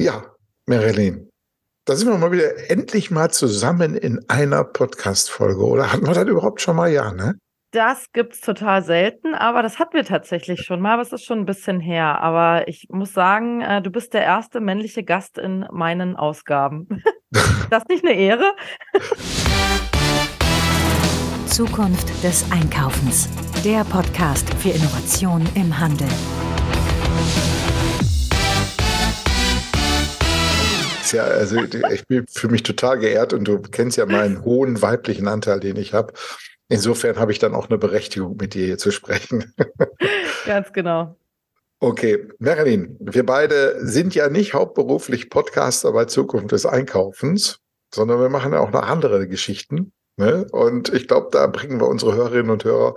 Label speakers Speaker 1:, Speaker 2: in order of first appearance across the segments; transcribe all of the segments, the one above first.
Speaker 1: Ja, Marilyn, da sind wir mal wieder endlich mal zusammen in einer Podcast-Folge. Oder hatten wir das überhaupt schon mal? Ja, ne?
Speaker 2: Das gibt's total selten, aber das hatten wir tatsächlich schon mal, aber es ist schon ein bisschen her. Aber ich muss sagen, äh, du bist der erste männliche Gast in meinen Ausgaben. das nicht eine Ehre?
Speaker 3: Zukunft des Einkaufens. Der Podcast für Innovation im Handel.
Speaker 1: Ja, also ich bin für mich total geehrt und du kennst ja meinen hohen weiblichen Anteil, den ich habe. Insofern habe ich dann auch eine Berechtigung, mit dir hier zu sprechen.
Speaker 2: Ganz genau.
Speaker 1: Okay, Marilyn, wir beide sind ja nicht hauptberuflich Podcaster bei Zukunft des Einkaufens, sondern wir machen ja auch noch andere Geschichten. Ne? Und ich glaube, da bringen wir unsere Hörerinnen und Hörer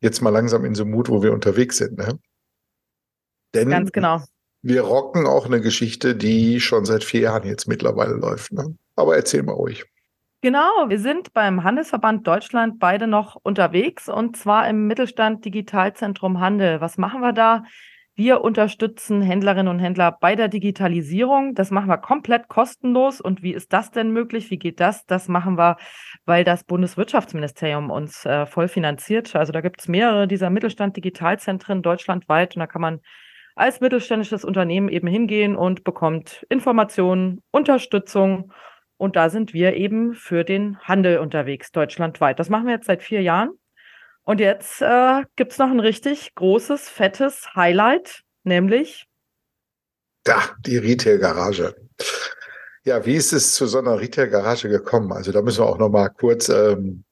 Speaker 1: jetzt mal langsam in so Mut, wo wir unterwegs sind. Ne?
Speaker 2: Denn Ganz genau.
Speaker 1: Wir rocken auch eine Geschichte, die schon seit vier Jahren jetzt mittlerweile läuft. Ne? Aber erzähl mal ruhig.
Speaker 2: Genau, wir sind beim Handelsverband Deutschland beide noch unterwegs und zwar im Mittelstand Digitalzentrum Handel. Was machen wir da? Wir unterstützen Händlerinnen und Händler bei der Digitalisierung. Das machen wir komplett kostenlos. Und wie ist das denn möglich? Wie geht das? Das machen wir, weil das Bundeswirtschaftsministerium uns äh, voll finanziert. Also da gibt es mehrere dieser Mittelstand-Digitalzentren deutschlandweit und da kann man als mittelständisches Unternehmen eben hingehen und bekommt Informationen, Unterstützung und da sind wir eben für den Handel unterwegs, deutschlandweit. Das machen wir jetzt seit vier Jahren. Und jetzt äh, gibt es noch ein richtig großes, fettes Highlight, nämlich.
Speaker 1: Da, die Retail-Garage. Ja, wie ist es zu so einer Retail-Garage gekommen? Also da müssen wir auch noch mal kurz ähm,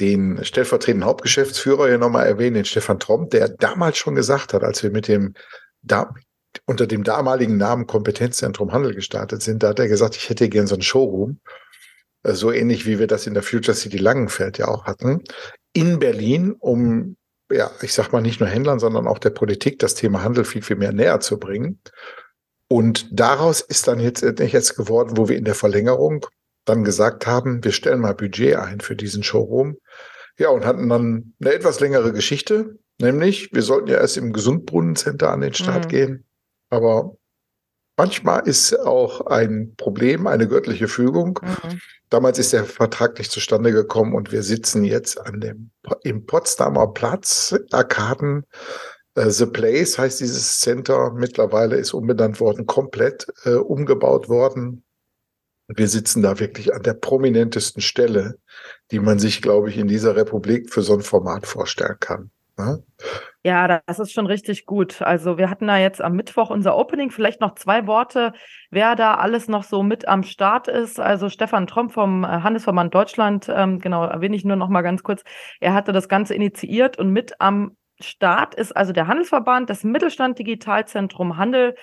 Speaker 1: den stellvertretenden Hauptgeschäftsführer hier noch mal erwähnen, den Stefan Tromp, der damals schon gesagt hat, als wir mit dem da unter dem damaligen Namen Kompetenzzentrum Handel gestartet sind, da hat er gesagt, ich hätte gern so einen Showroom, äh, so ähnlich wie wir das in der Future City Langenfeld ja auch hatten, in Berlin, um, ja, ich sag mal nicht nur Händlern, sondern auch der Politik das Thema Handel viel, viel mehr näher zu bringen. Und daraus ist dann jetzt, jetzt geworden, wo wir in der Verlängerung dann gesagt haben, wir stellen mal Budget ein für diesen Showroom. Ja, und hatten dann eine etwas längere Geschichte, nämlich wir sollten ja erst im Gesundbrunnencenter an den Start mhm. gehen. Aber manchmal ist auch ein Problem eine göttliche Fügung. Mhm. Damals ist der Vertrag nicht zustande gekommen und wir sitzen jetzt an dem im Potsdamer Platz, Arkaden. Äh, The Place heißt dieses Center. Mittlerweile ist umbenannt worden, komplett äh, umgebaut worden. Wir sitzen da wirklich an der prominentesten Stelle, die man sich, glaube ich, in dieser Republik für so ein Format vorstellen kann. Ne?
Speaker 2: Ja, das ist schon richtig gut. Also wir hatten da jetzt am Mittwoch unser Opening. Vielleicht noch zwei Worte, wer da alles noch so mit am Start ist. Also Stefan Tromp vom äh, Handelsverband Deutschland, ähm, genau, erwähne ich nur noch mal ganz kurz. Er hatte das Ganze initiiert und mit am Start ist also der Handelsverband, das Mittelstand Digitalzentrum Handel,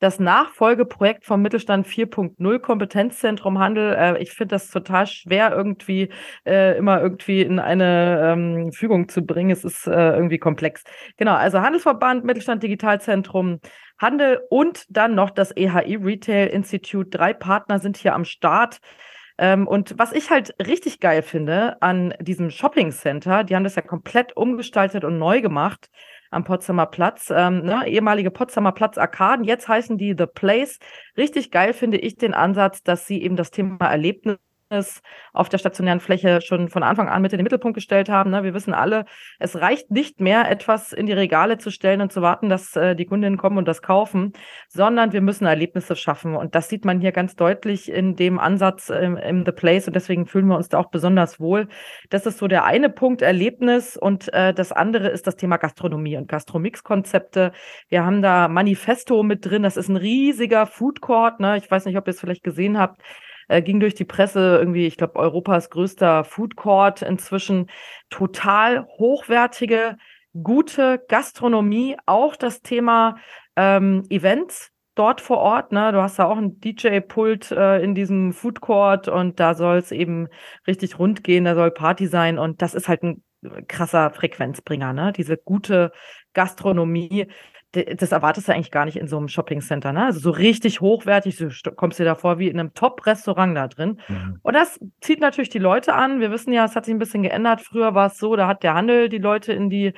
Speaker 2: das Nachfolgeprojekt vom Mittelstand 4.0 Kompetenzzentrum Handel. Äh, ich finde das total schwer, irgendwie äh, immer irgendwie in eine ähm, Fügung zu bringen. Es ist äh, irgendwie komplex. Genau, also Handelsverband, Mittelstand Digitalzentrum Handel und dann noch das EHI Retail Institute. Drei Partner sind hier am Start. Ähm, und was ich halt richtig geil finde an diesem Shopping Center, die haben das ja komplett umgestaltet und neu gemacht am Potsdamer Platz, ähm, ne, ehemalige Potsdamer Platz Arkaden, jetzt heißen die The Place. Richtig geil finde ich den Ansatz, dass sie eben das Thema Erlebnis auf der stationären Fläche schon von Anfang an mit in den Mittelpunkt gestellt haben. Ne? Wir wissen alle, es reicht nicht mehr, etwas in die Regale zu stellen und zu warten, dass äh, die Kundinnen kommen und das kaufen, sondern wir müssen Erlebnisse schaffen. Und das sieht man hier ganz deutlich in dem Ansatz im, im The Place und deswegen fühlen wir uns da auch besonders wohl. Das ist so der eine Punkt, Erlebnis und äh, das andere ist das Thema Gastronomie und Gastromix-Konzepte. Wir haben da Manifesto mit drin, das ist ein riesiger Food Court. Ne? Ich weiß nicht, ob ihr es vielleicht gesehen habt äh, ging durch die Presse irgendwie, ich glaube, Europas größter Food Court inzwischen. Total hochwertige, gute Gastronomie, auch das Thema ähm, Events dort vor Ort. Ne? Du hast da auch ein DJ-Pult äh, in diesem Food Court und da soll es eben richtig rund gehen, da soll Party sein und das ist halt ein krasser Frequenzbringer, ne? Diese gute Gastronomie, das erwartest du eigentlich gar nicht in so einem Shoppingcenter, ne? Also so richtig hochwertig, du kommst dir da vor wie in einem Top-Restaurant da drin. Mhm. Und das zieht natürlich die Leute an. Wir wissen ja, es hat sich ein bisschen geändert. Früher war es so, da hat der Handel die Leute in die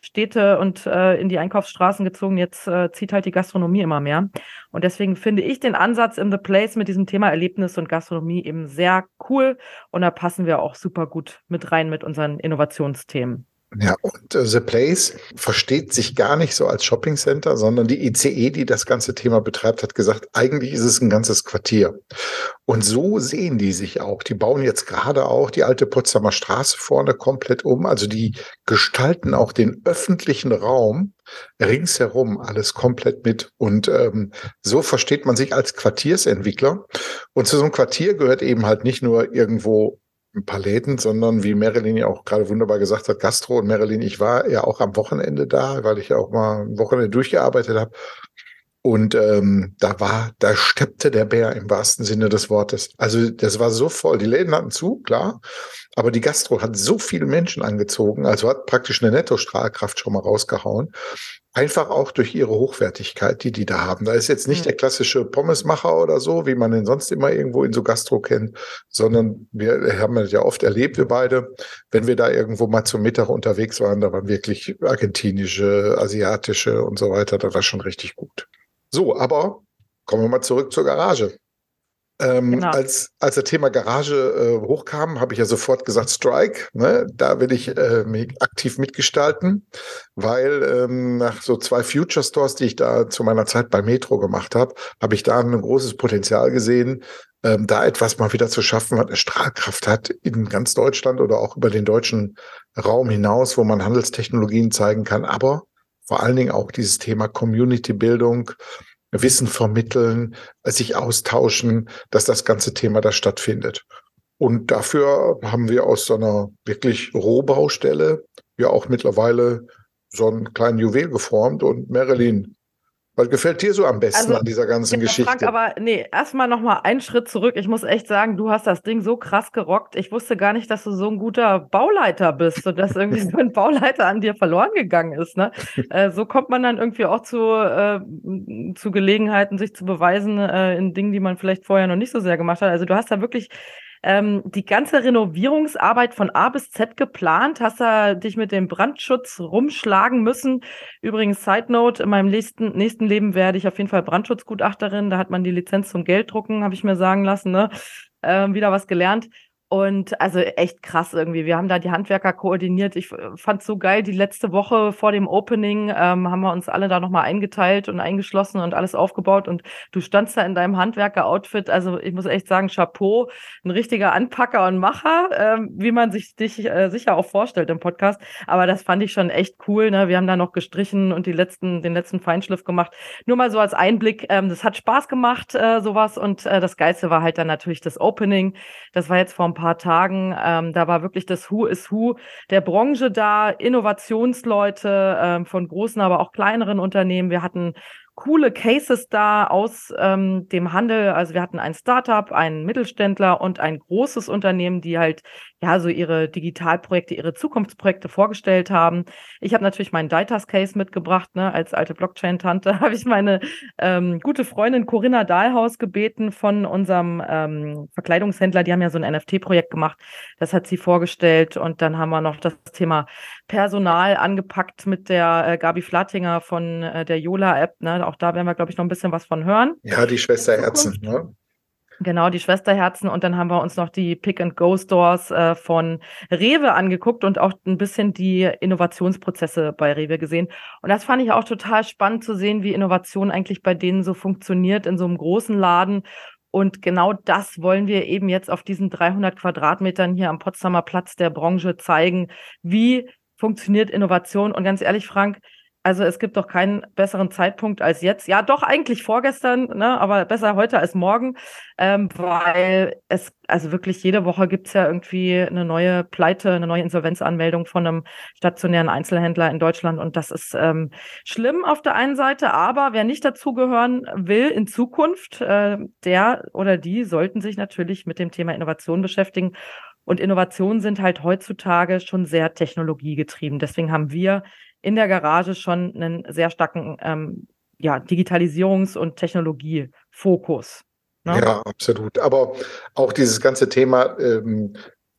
Speaker 2: Städte und äh, in die Einkaufsstraßen gezogen. Jetzt äh, zieht halt die Gastronomie immer mehr. Und deswegen finde ich den Ansatz in The Place mit diesem Thema Erlebnis und Gastronomie eben sehr cool. Und da passen wir auch super gut mit rein mit unseren Innovationsthemen.
Speaker 1: Ja, und äh, The Place versteht sich gar nicht so als Shopping Center, sondern die ICE, die das ganze Thema betreibt, hat gesagt, eigentlich ist es ein ganzes Quartier. Und so sehen die sich auch. Die bauen jetzt gerade auch die alte Potsdamer Straße vorne komplett um. Also die gestalten auch den öffentlichen Raum ringsherum alles komplett mit. Und ähm, so versteht man sich als Quartiersentwickler. Und zu so einem Quartier gehört eben halt nicht nur irgendwo ein paar Läden, sondern wie Marilyn ja auch gerade wunderbar gesagt hat, Gastro und Marilyn, ich war ja auch am Wochenende da, weil ich ja auch mal ein Wochenende durchgearbeitet habe. Und ähm, da war, da steppte der Bär im wahrsten Sinne des Wortes. Also das war so voll. Die Läden hatten zu, klar, aber die Gastro hat so viele Menschen angezogen, also hat praktisch eine Nettostrahlkraft schon mal rausgehauen. Einfach auch durch ihre Hochwertigkeit, die die da haben. Da ist jetzt nicht mhm. der klassische Pommesmacher oder so, wie man den sonst immer irgendwo in so Gastro kennt, sondern wir haben das ja oft erlebt, wir beide, wenn wir da irgendwo mal zum Mittag unterwegs waren, da waren wirklich argentinische, asiatische und so weiter, das war schon richtig gut. So, aber kommen wir mal zurück zur Garage. Ähm, genau. als, als das Thema Garage äh, hochkam, habe ich ja sofort gesagt, Strike, ne? da will ich äh, aktiv mitgestalten, weil ähm, nach so zwei Future Stores, die ich da zu meiner Zeit bei Metro gemacht habe, habe ich da ein großes Potenzial gesehen, ähm, da etwas mal wieder zu schaffen, was eine Strahlkraft hat in ganz Deutschland oder auch über den deutschen Raum hinaus, wo man Handelstechnologien zeigen kann, aber vor allen Dingen auch dieses Thema Community-Bildung, Wissen vermitteln, sich austauschen, dass das ganze Thema da stattfindet. Und dafür haben wir aus so einer wirklich Rohbaustelle ja auch mittlerweile so einen kleinen Juwel geformt. Und Marilyn, was gefällt dir so am besten also, an dieser ganzen ja, Geschichte? Frank,
Speaker 2: aber nee, erstmal nochmal einen Schritt zurück. Ich muss echt sagen, du hast das Ding so krass gerockt. Ich wusste gar nicht, dass du so ein guter Bauleiter bist und dass irgendwie so ein Bauleiter an dir verloren gegangen ist. Ne? äh, so kommt man dann irgendwie auch zu, äh, zu Gelegenheiten, sich zu beweisen äh, in Dingen, die man vielleicht vorher noch nicht so sehr gemacht hat. Also du hast da wirklich ähm, die ganze Renovierungsarbeit von A bis Z geplant? Hast du dich mit dem Brandschutz rumschlagen müssen? Übrigens, Side Note, in meinem nächsten, nächsten Leben werde ich auf jeden Fall Brandschutzgutachterin. Da hat man die Lizenz zum Gelddrucken, habe ich mir sagen lassen, ne? Ähm, wieder was gelernt. Und also echt krass irgendwie. Wir haben da die Handwerker koordiniert. Ich fand so geil, die letzte Woche vor dem Opening ähm, haben wir uns alle da nochmal eingeteilt und eingeschlossen und alles aufgebaut. Und du standst da in deinem Handwerker-Outfit. Also ich muss echt sagen, Chapeau, ein richtiger Anpacker und Macher, ähm, wie man sich dich äh, sicher auch vorstellt im Podcast. Aber das fand ich schon echt cool. Ne? Wir haben da noch gestrichen und die letzten, den letzten Feinschliff gemacht. Nur mal so als Einblick. Ähm, das hat Spaß gemacht, äh, sowas. Und äh, das Geilste war halt dann natürlich das Opening. Das war jetzt vor ein paar paar Tagen. Ähm, da war wirklich das Who is Who der Branche da, Innovationsleute ähm, von großen, aber auch kleineren Unternehmen. Wir hatten coole Cases da aus ähm, dem Handel. Also wir hatten ein Startup, einen Mittelständler und ein großes Unternehmen, die halt ja so ihre Digitalprojekte, ihre Zukunftsprojekte vorgestellt haben. Ich habe natürlich meinen Ditas Case mitgebracht, ne? als alte Blockchain-Tante habe ich meine ähm, gute Freundin Corinna Dahlhaus gebeten von unserem ähm, Verkleidungshändler. Die haben ja so ein NFT-Projekt gemacht. Das hat sie vorgestellt und dann haben wir noch das Thema Personal angepackt mit der äh, Gabi Flattinger von äh, der Yola-App. Ne? Auch da werden wir, glaube ich, noch ein bisschen was von hören.
Speaker 1: Ja, die Schwesterherzen. Ne?
Speaker 2: Genau, die Schwesterherzen. Und dann haben wir uns noch die Pick-and-Go-Stores äh, von Rewe angeguckt und auch ein bisschen die Innovationsprozesse bei Rewe gesehen. Und das fand ich auch total spannend zu sehen, wie Innovation eigentlich bei denen so funktioniert in so einem großen Laden. Und genau das wollen wir eben jetzt auf diesen 300 Quadratmetern hier am Potsdamer Platz der Branche zeigen, wie funktioniert Innovation. Und ganz ehrlich, Frank, also es gibt doch keinen besseren Zeitpunkt als jetzt. Ja, doch eigentlich vorgestern, ne, aber besser heute als morgen, ähm, weil es, also wirklich jede Woche gibt's ja irgendwie eine neue Pleite, eine neue Insolvenzanmeldung von einem stationären Einzelhändler in Deutschland. Und das ist ähm, schlimm auf der einen Seite, aber wer nicht dazugehören will in Zukunft, äh, der oder die sollten sich natürlich mit dem Thema Innovation beschäftigen. Und Innovationen sind halt heutzutage schon sehr technologiegetrieben. Deswegen haben wir in der Garage schon einen sehr starken ähm, ja, Digitalisierungs- und Technologiefokus.
Speaker 1: Ne? Ja, absolut. Aber auch dieses ganze Thema ähm,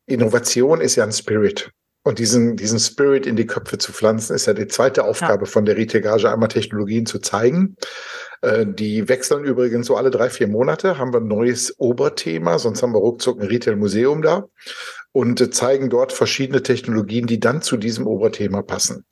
Speaker 1: Innovation ist ja ein Spirit. Und diesen, diesen Spirit in die Köpfe zu pflanzen, ist ja die zweite Aufgabe ja. von der Retail-Garage, einmal Technologien zu zeigen. Äh, die wechseln übrigens so alle drei, vier Monate, haben wir ein neues Oberthema, sonst haben wir ruckzuck ein Retail-Museum da und äh, zeigen dort verschiedene Technologien, die dann zu diesem Oberthema passen.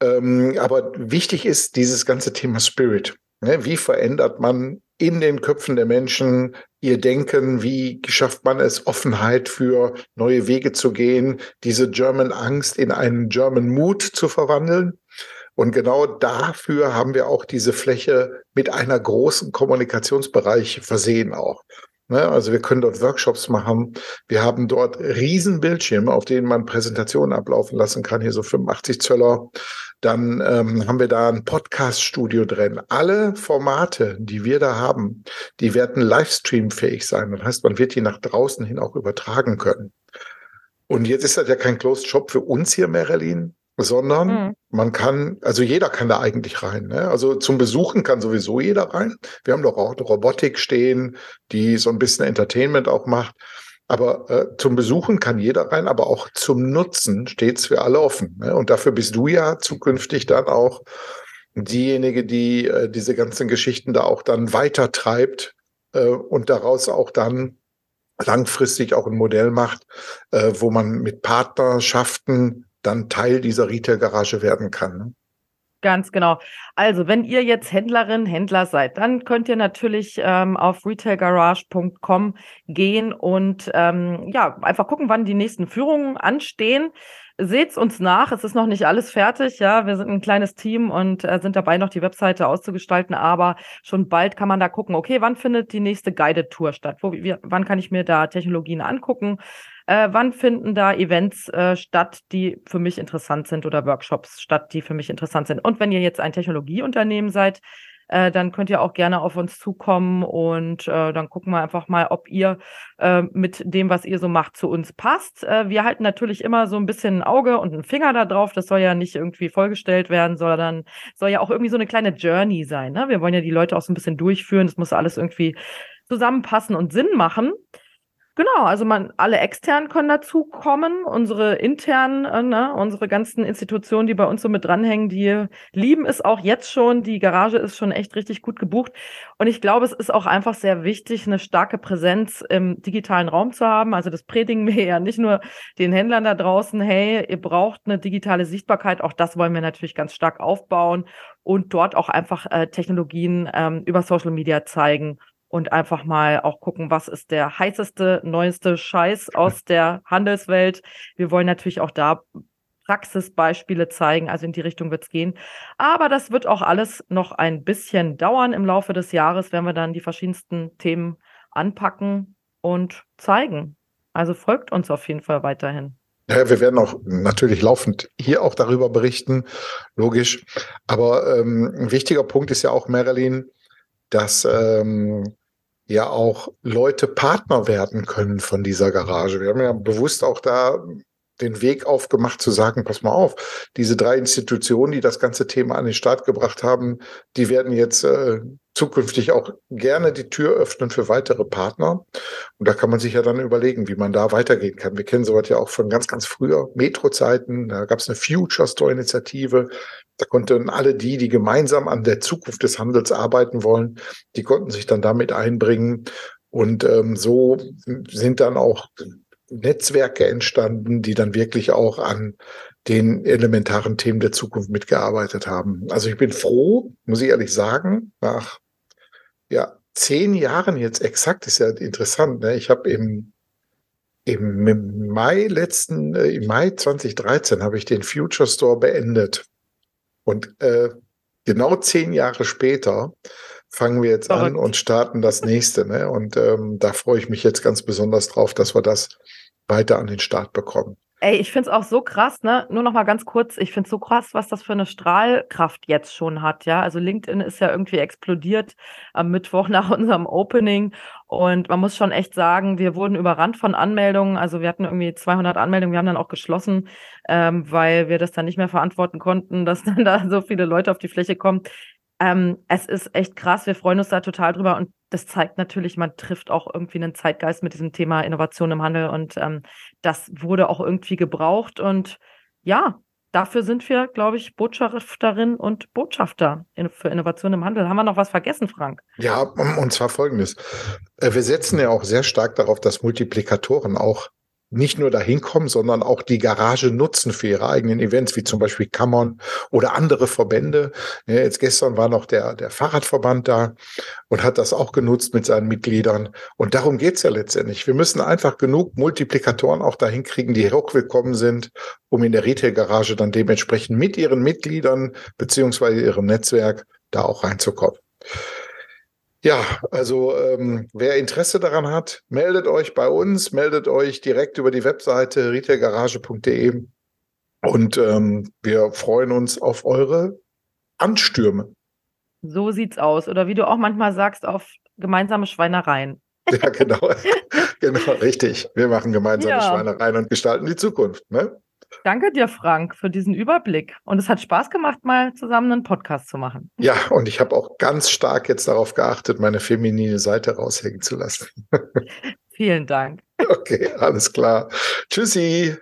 Speaker 1: Ähm, aber wichtig ist dieses ganze Thema Spirit. Ne? Wie verändert man in den Köpfen der Menschen ihr Denken, wie schafft man es, Offenheit für neue Wege zu gehen, diese German Angst in einen German Mut zu verwandeln. Und genau dafür haben wir auch diese Fläche mit einer großen Kommunikationsbereich versehen auch. Ne, also wir können dort Workshops machen. Wir haben dort Riesenbildschirme, auf denen man Präsentationen ablaufen lassen kann, hier so 85 Zöller. Dann ähm, haben wir da ein Podcast-Studio drin. Alle Formate, die wir da haben, die werden Livestream-fähig sein. Das heißt, man wird die nach draußen hin auch übertragen können. Und jetzt ist das ja kein Closed Shop für uns hier, Merlin, sondern mhm. man kann, also jeder kann da eigentlich rein. Ne? Also zum Besuchen kann sowieso jeder rein. Wir haben doch auch Robotik stehen, die so ein bisschen Entertainment auch macht. Aber äh, zum Besuchen kann jeder rein, aber auch zum Nutzen steht's für alle offen. Ne? Und dafür bist du ja zukünftig dann auch diejenige, die äh, diese ganzen Geschichten da auch dann weiter treibt äh, und daraus auch dann langfristig auch ein Modell macht, äh, wo man mit Partnerschaften dann Teil dieser Retail-Garage werden kann. Ne?
Speaker 2: Ganz genau. Also, wenn ihr jetzt Händlerin, Händler seid, dann könnt ihr natürlich ähm, auf retailgarage.com gehen und ähm, ja, einfach gucken, wann die nächsten Führungen anstehen. Seht's uns nach, es ist noch nicht alles fertig, ja. Wir sind ein kleines Team und äh, sind dabei, noch die Webseite auszugestalten, aber schon bald kann man da gucken, okay, wann findet die nächste Guided Tour statt? Wo, wie, wann kann ich mir da Technologien angucken? Äh, wann finden da Events äh, statt, die für mich interessant sind oder Workshops statt, die für mich interessant sind? Und wenn ihr jetzt ein Technologieunternehmen seid, äh, dann könnt ihr auch gerne auf uns zukommen und äh, dann gucken wir einfach mal, ob ihr äh, mit dem, was ihr so macht, zu uns passt. Äh, wir halten natürlich immer so ein bisschen ein Auge und einen Finger da drauf. Das soll ja nicht irgendwie vollgestellt werden, sondern soll ja auch irgendwie so eine kleine Journey sein. Ne? Wir wollen ja die Leute auch so ein bisschen durchführen. Das muss alles irgendwie zusammenpassen und Sinn machen. Genau, also man, alle externen können dazu kommen, unsere internen, äh, ne, unsere ganzen Institutionen, die bei uns so mit dranhängen, die lieben es auch jetzt schon. Die Garage ist schon echt richtig gut gebucht. Und ich glaube, es ist auch einfach sehr wichtig, eine starke Präsenz im digitalen Raum zu haben. Also das predigen wir ja nicht nur den Händlern da draußen, hey, ihr braucht eine digitale Sichtbarkeit. Auch das wollen wir natürlich ganz stark aufbauen und dort auch einfach äh, Technologien ähm, über Social Media zeigen und einfach mal auch gucken, was ist der heißeste, neueste Scheiß aus der Handelswelt. Wir wollen natürlich auch da Praxisbeispiele zeigen, also in die Richtung wird es gehen. Aber das wird auch alles noch ein bisschen dauern im Laufe des Jahres, wenn wir dann die verschiedensten Themen anpacken und zeigen. Also folgt uns auf jeden Fall weiterhin.
Speaker 1: Ja, wir werden auch natürlich laufend hier auch darüber berichten, logisch. Aber ähm, ein wichtiger Punkt ist ja auch, Marilyn, dass ähm, ja auch Leute Partner werden können von dieser Garage. Wir haben ja bewusst auch da den Weg aufgemacht zu sagen, pass mal auf, diese drei Institutionen, die das ganze Thema an den Start gebracht haben, die werden jetzt äh, zukünftig auch gerne die Tür öffnen für weitere Partner. Und da kann man sich ja dann überlegen, wie man da weitergehen kann. Wir kennen sowas ja auch von ganz, ganz früher, Metro-Zeiten. Da gab es eine Future Store-Initiative. Da konnten alle die, die gemeinsam an der Zukunft des Handels arbeiten wollen, die konnten sich dann damit einbringen. Und ähm, so sind dann auch Netzwerke entstanden, die dann wirklich auch an den elementaren Themen der Zukunft mitgearbeitet haben. Also ich bin froh, muss ich ehrlich sagen, nach ja, zehn Jahren jetzt exakt, ist ja interessant. Ne? Ich habe im, im Mai letzten, äh, im Mai 2013 habe ich den Future Store beendet. Und äh, genau zehn Jahre später fangen wir jetzt an und starten das nächste. Ne? Und ähm, da freue ich mich jetzt ganz besonders drauf, dass wir das weiter an den Start bekommen.
Speaker 2: Ey, ich finde es auch so krass, ne? Nur noch mal ganz kurz, ich finde es so krass, was das für eine Strahlkraft jetzt schon hat, ja. Also LinkedIn ist ja irgendwie explodiert am Mittwoch nach unserem Opening und man muss schon echt sagen, wir wurden überrannt von Anmeldungen. Also wir hatten irgendwie 200 Anmeldungen, wir haben dann auch geschlossen, ähm, weil wir das dann nicht mehr verantworten konnten, dass dann da so viele Leute auf die Fläche kommen. Ähm, es ist echt krass, wir freuen uns da total drüber und das zeigt natürlich, man trifft auch irgendwie einen Zeitgeist mit diesem Thema Innovation im Handel und ähm, das wurde auch irgendwie gebraucht und ja, dafür sind wir, glaube ich, Botschafterin und Botschafter für Innovation im Handel. Haben wir noch was vergessen, Frank?
Speaker 1: Ja, und zwar folgendes. Äh, wir setzen ja auch sehr stark darauf, dass Multiplikatoren auch nicht nur dahin kommen, sondern auch die Garage nutzen für ihre eigenen Events, wie zum Beispiel Kammern oder andere Verbände. Jetzt gestern war noch der, der Fahrradverband da und hat das auch genutzt mit seinen Mitgliedern. Und darum geht's ja letztendlich. Wir müssen einfach genug Multiplikatoren auch dahin kriegen, die hochwillkommen sind, um in der Retail-Garage dann dementsprechend mit ihren Mitgliedern beziehungsweise ihrem Netzwerk da auch reinzukommen. Ja, also ähm, wer Interesse daran hat, meldet euch bei uns, meldet euch direkt über die Webseite retailgarage.de und ähm, wir freuen uns auf eure Anstürme.
Speaker 2: So sieht's aus. Oder wie du auch manchmal sagst, auf gemeinsame Schweinereien.
Speaker 1: Ja, genau. genau, richtig. Wir machen gemeinsame ja. Schweinereien und gestalten die Zukunft. Ne?
Speaker 2: Danke dir, Frank, für diesen Überblick. Und es hat Spaß gemacht, mal zusammen einen Podcast zu machen.
Speaker 1: Ja, und ich habe auch ganz stark jetzt darauf geachtet, meine feminine Seite raushängen zu lassen.
Speaker 2: Vielen Dank.
Speaker 1: Okay, alles klar. Tschüssi.